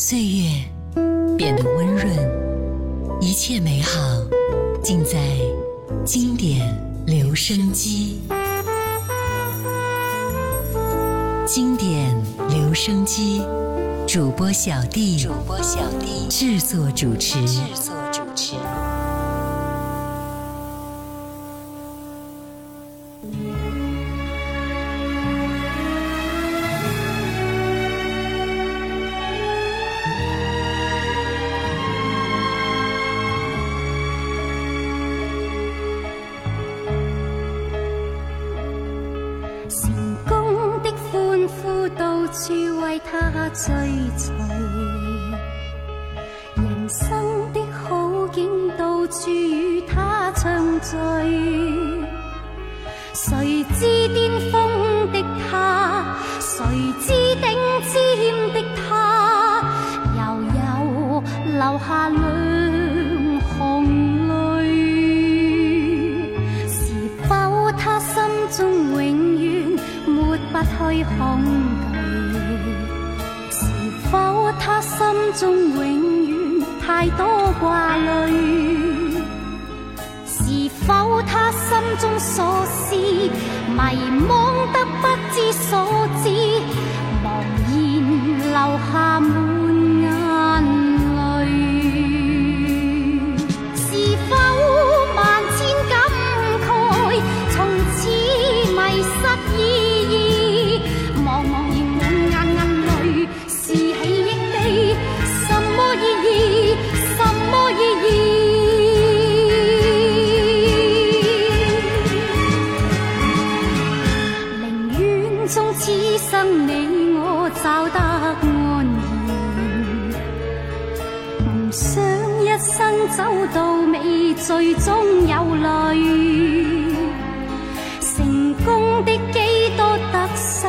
岁月变得温润，一切美好尽在经典留声机。经典留声机，主播小弟，主播小弟制作主持。生的好景，到处与他畅聚。谁知巅峰的他，谁知顶尖的他，悠悠留下两行泪。是否他心中永远抹不去恐惧？是否他心中永太多挂虑，是否他心中所思，迷茫得不知所知，茫然留下每。走到尾，最终有泪。成功的几多得失，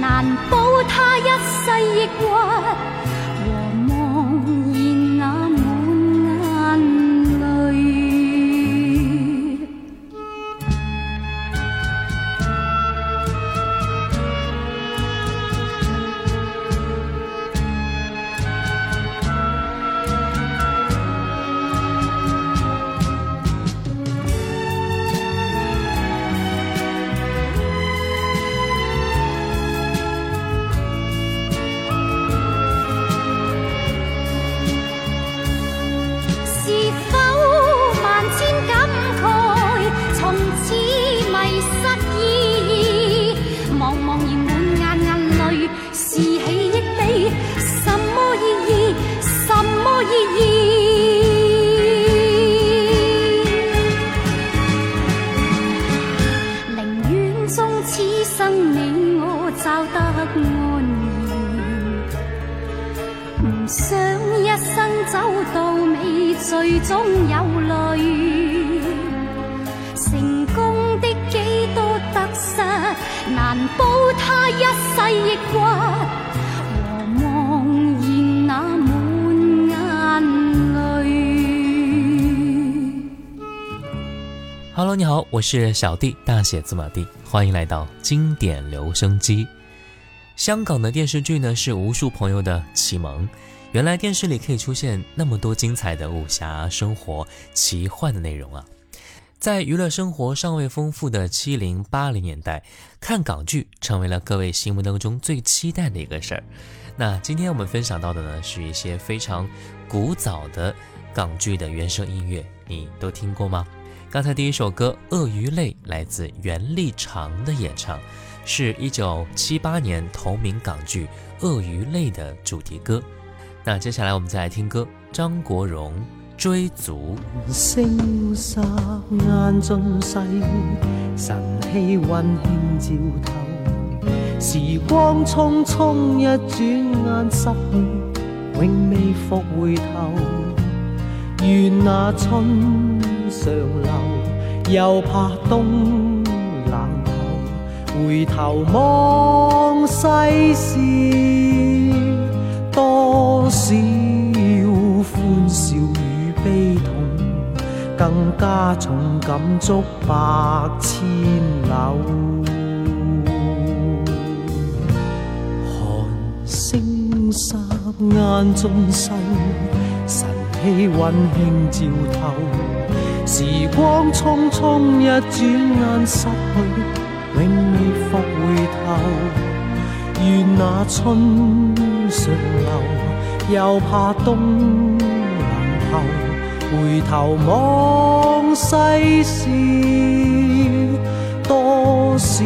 难保他一世抑郁。走到你最终有泪成功的几多得失难保他一世抑关我梦见那满眼泪 hello 你好我是小弟大写字马蒂欢迎来到经典留声机香港的电视剧呢是无数朋友的启蒙原来电视里可以出现那么多精彩的武侠、生活、奇幻的内容啊！在娱乐生活尚未丰富的七零八零年代，看港剧成为了各位心目当中最期待的一个事儿。那今天我们分享到的呢，是一些非常古早的港剧的原声音乐，你都听过吗？刚才第一首歌《鳄鱼泪》来自袁立长的演唱，是一九七八年同名港剧《鳄鱼泪》的主题歌。那接下来我们再来听歌，张国荣《追逐》。星沙眼尽逝，神气温馨照透。时光匆匆一转眼失去，永未复回头。愿那春常留，又怕冬冷透。回头望世事。加重感触百千楼，寒星湿眼中逝，晨曦温馨照透。时光匆匆一转眼失去，永未复回头。愿那春常留，又怕冬冷透。回头望。世事多少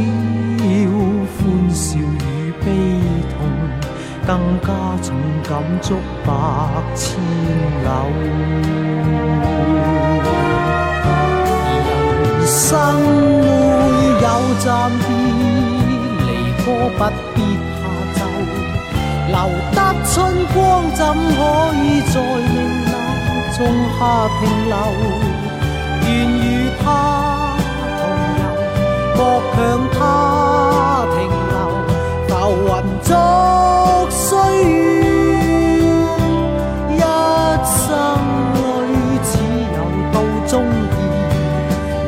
欢笑与悲痛，更加重感触百千楼。人生会有暂别，离歌不必怕皱，留得春光怎可以在命里中下停留？愿与他同游，莫强他停留。浮云作岁月，一生里只有到终点，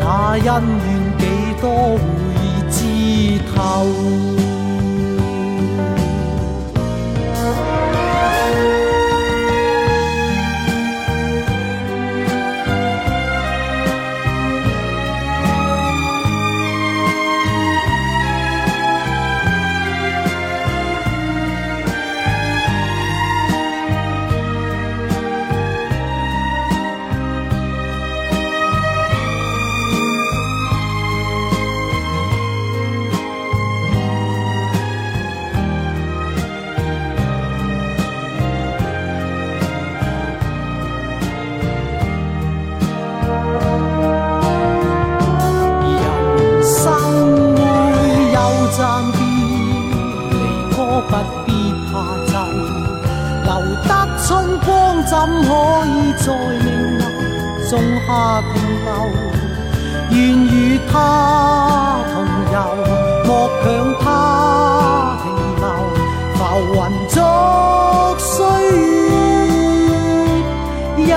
那恩怨几多会知透。留得春光，怎可以在命運中下停留？愿与他同游，莫强他停留。浮云作岁月，一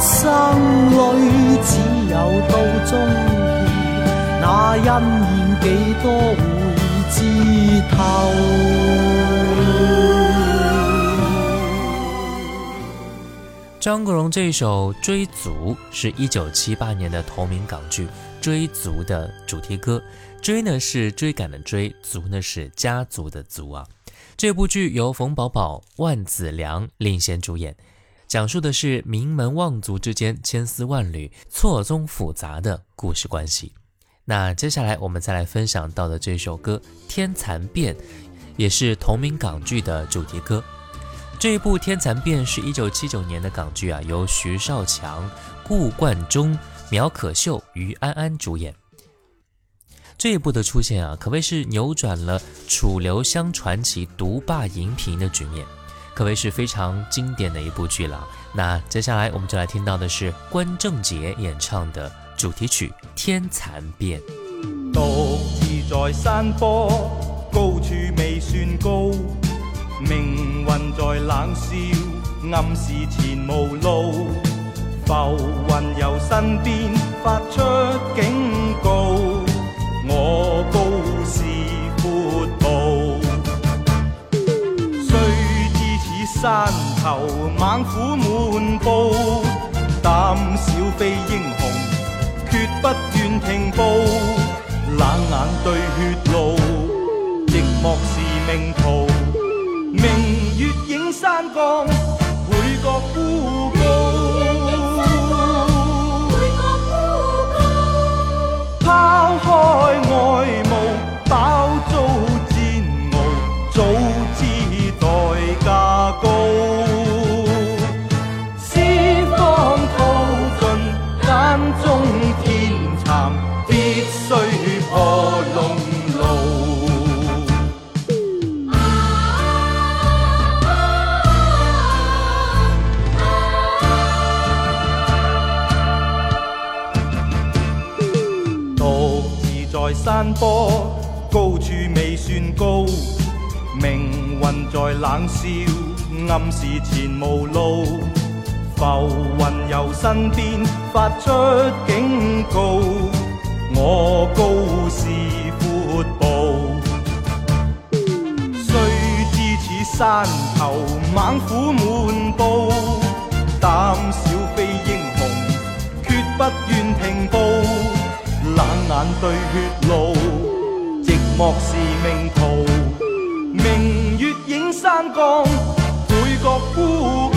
生里只有到终結，那恩怨几多会知透？张国荣这一首《追逐》是一九七八年的同名港剧《追逐》的主题歌，《追》呢是追赶的追，《逐呢是家族的族啊。这部剧由冯宝宝、万梓良领衔主演，讲述的是名门望族之间千丝万缕、错综复杂的故事关系。那接下来我们再来分享到的这首歌《天蚕变》，也是同名港剧的主题歌。这一部《天蚕变》是一九七九年的港剧啊，由徐少强、顾冠中、苗可秀、于安安主演。这一部的出现啊，可谓是扭转了楚留香传奇独霸荧屏的局面，可谓是非常经典的一部剧了。那接下来我们就来听到的是关正杰演唱的主题曲《天蚕变》。命运在冷笑，暗示前无路。浮云由身边发出警告，我高是阔步。虽知此山头猛虎满布，胆小非英雄，决不愿停步。冷眼对血路，寂寞是命途。每个孤。暗示前无路，浮云由身边发出警告。我高是阔步，虽知此山头猛虎满布，胆小非英雄，决不愿停步。冷眼对血路，寂寞是命途。明月映山岗。copo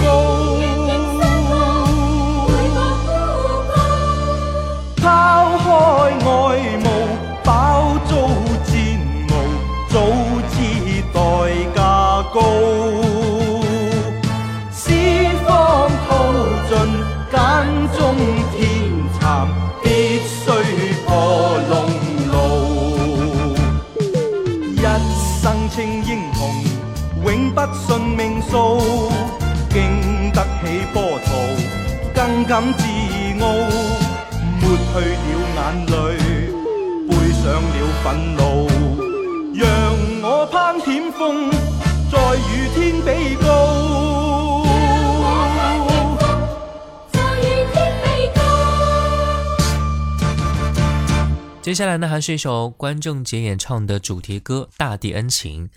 素，经得起波涛，更感自傲，抹去了眼泪，背上了愤怒，让我攀险峰，再与天比高。接下来呢，还是一首观众节演唱的主题歌《大地恩情》。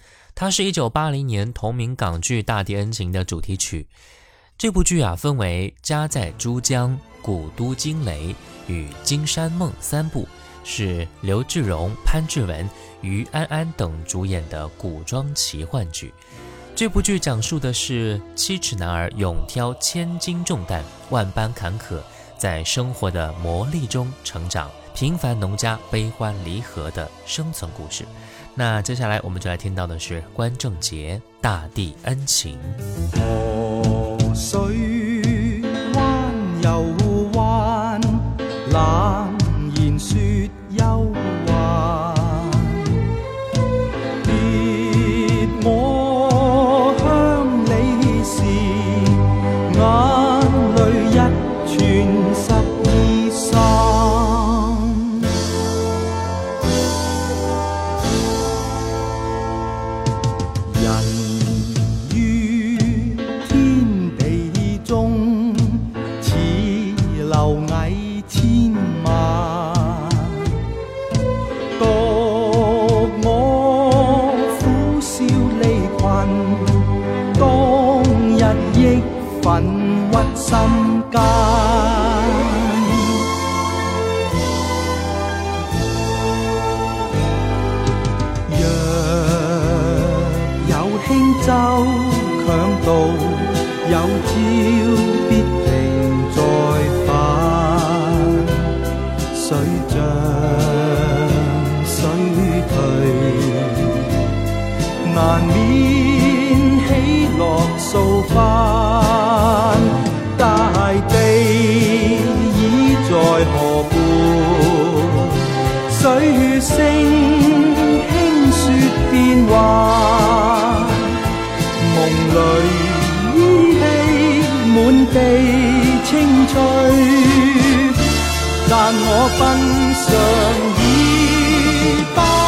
它是一九八零年同名港剧《大地恩情》的主题曲。这部剧啊，分为《家在珠江》《古都惊雷》与《金山梦》三部，是刘志荣、潘志文、余安安等主演的古装奇幻剧。这部剧讲述的是七尺男儿勇挑千斤重担，万般坎坷，在生活的磨砺中成长。平凡农家悲欢离合的生存故事。那接下来我们就来听到的是关正杰《大地恩情》。家。声轻说电话，梦里依稀满地青翠，但我奔上已。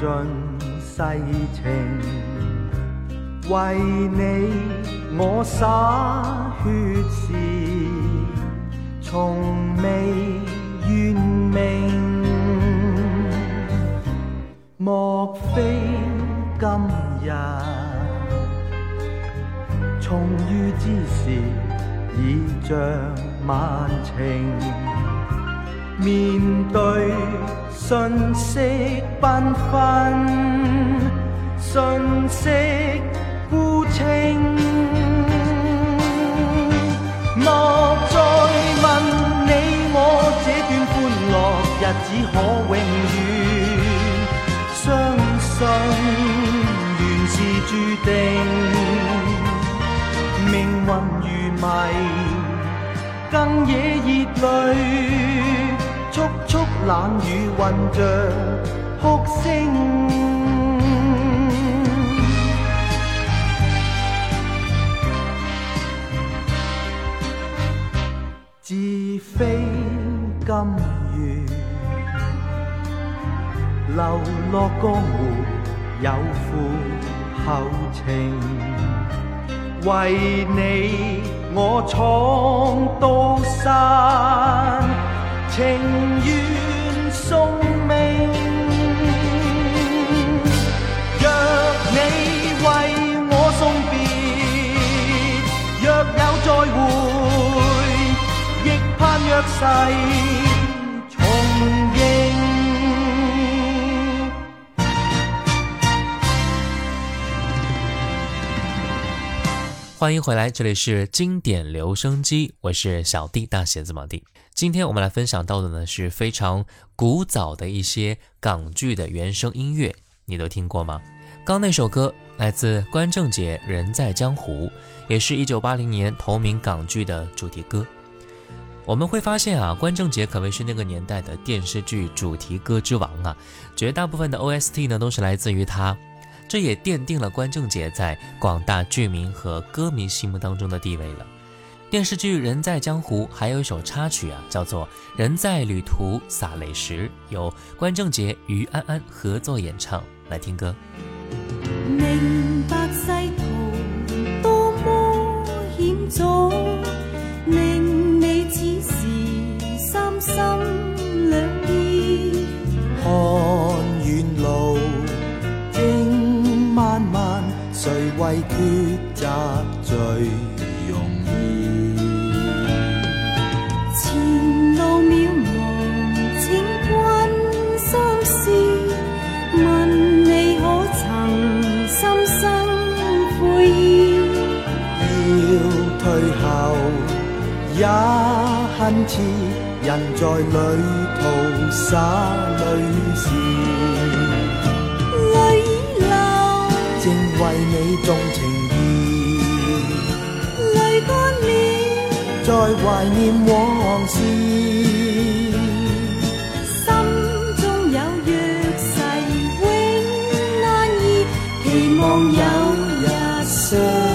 尽世情，为你我洒血时，从未怨命。莫非今日重遇之时，已像万情。面对信息缤纷，信息孤清，莫再问你我这段欢乐日子可永远。相信缘是注定，命运如迷，更惹热泪。促冷雨混着哭声，自非金玉，流落江湖有负厚情。为你，我闯刀山。情愿送命，若你为我送别，若有再会，亦盼约誓。欢迎回来，这里是经典留声机，我是小弟大写字母弟。今天我们来分享到的呢是非常古早的一些港剧的原声音乐，你都听过吗？刚那首歌来自关正杰，《人在江湖》，也是一九八零年同名港剧的主题歌。我们会发现啊，关正杰可谓是那个年代的电视剧主题歌之王啊，绝大部分的 OST 呢都是来自于他。这也奠定了关正杰在广大剧迷和歌迷心目当中的地位了。电视剧《人在江湖》还有一首插曲啊，叫做《人在旅途洒泪时》，由关正杰与安安合作演唱。来听歌。明白抉择最容易。前路渺茫，请君三思。问你可曾心生悔意？要退后也恨迟，人在旅途洒泪时。为你纵情意，泪干了，再怀念往事。心中有约誓，永难移，期望有日。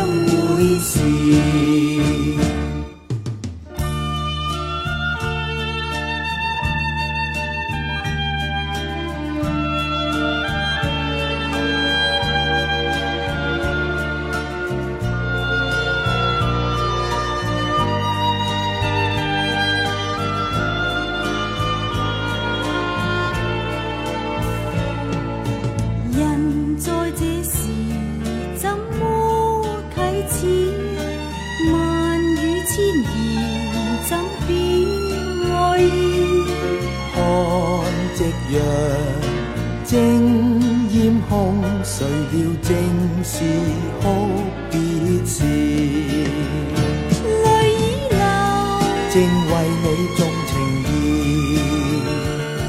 看夕阳正艳红，谁料正是哭别时。泪已流，正为你重情意。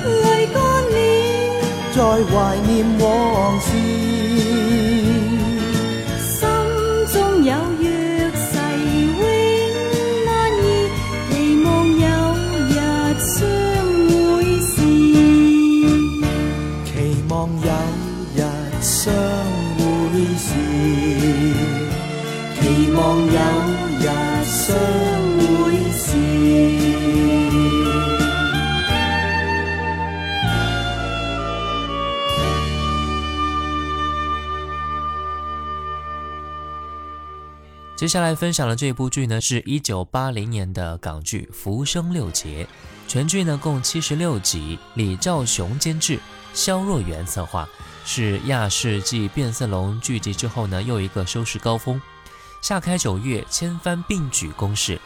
泪干了，再怀念往事。接下来分享的这部剧呢，是一九八零年的港剧《浮生六劫》，全剧呢共七十六集，李兆雄监制，萧若元策划，是亚视继《变色龙》剧集之后呢又一个收视高峰。夏开九月，千帆并举，攻势。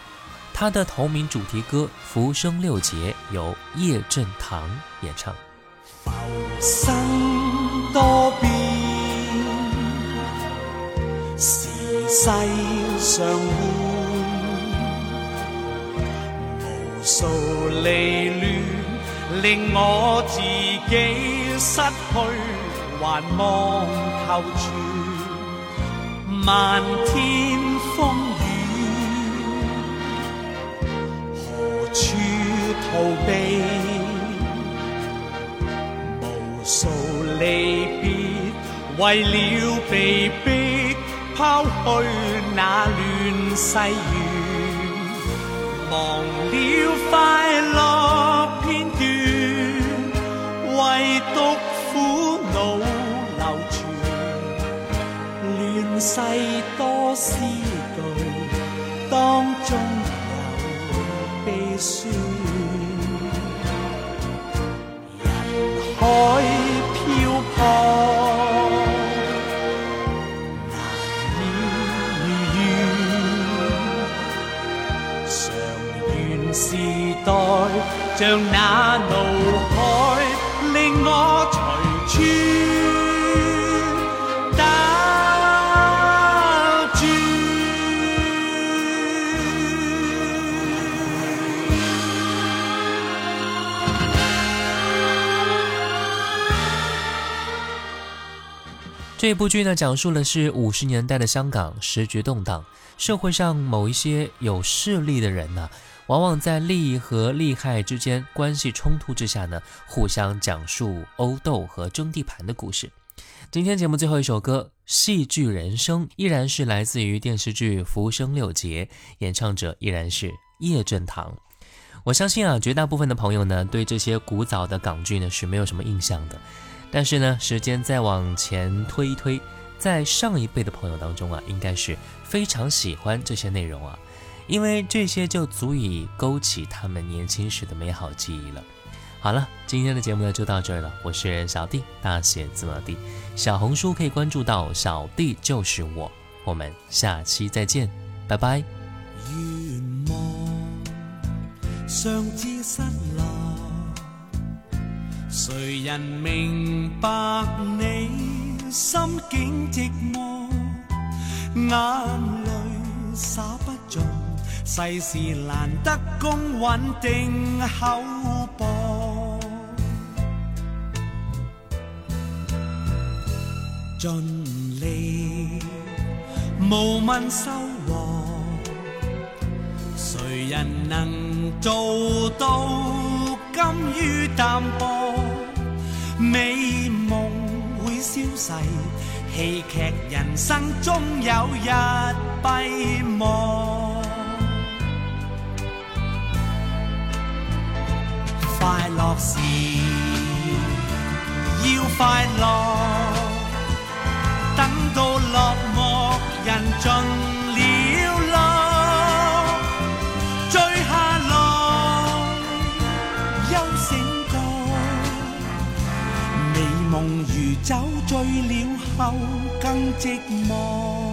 他的同名主题歌《浮生六劫》由叶振棠演唱。生多变。世上换，无数离乱，令我自己失去还望求全。漫天风雨，何处逃避？无数离别，为了被悲。抛去那乱世缘，忘了快乐片段，唯独苦恼留存。乱世多诗句，当中有悲酸。那怒海，令我打这部剧呢，讲述的是五十年代的香港时局动荡，社会上某一些有势力的人呢。往往在利益和利害之间关系冲突之下呢，互相讲述殴斗和争地盘的故事。今天节目最后一首歌《戏剧人生》依然是来自于电视剧《浮生六劫》，演唱者依然是叶振棠。我相信啊，绝大部分的朋友呢，对这些古早的港剧呢是没有什么印象的。但是呢，时间再往前推一推，在上一辈的朋友当中啊，应该是非常喜欢这些内容啊。因为这些就足以勾起他们年轻时的美好记忆了。好了，今天的节目呢就到这儿了。我是小弟，大写字母 D。小红书可以关注到小弟就是我。我们下期再见，拜拜。人明白你心境寂寞？眼不世事难得，公允定厚薄，尽力无问收获，谁人能做到甘于淡泊？美梦会消逝，戏剧人生终有一闭幕。快乐时要快乐，等到落寞人尽了路，醉下来休醒过，美梦如酒醉了后更寂寞。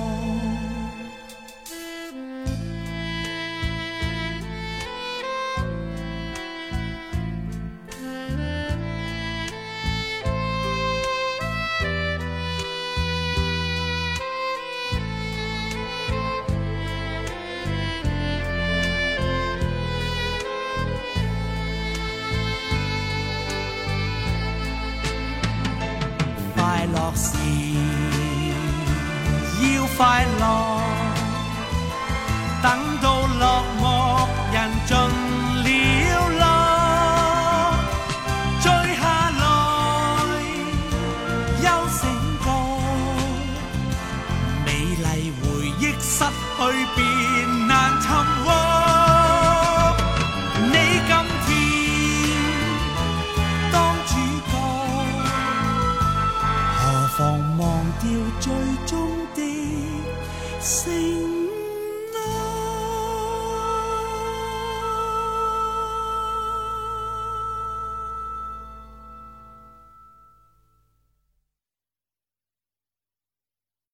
快乐，等待。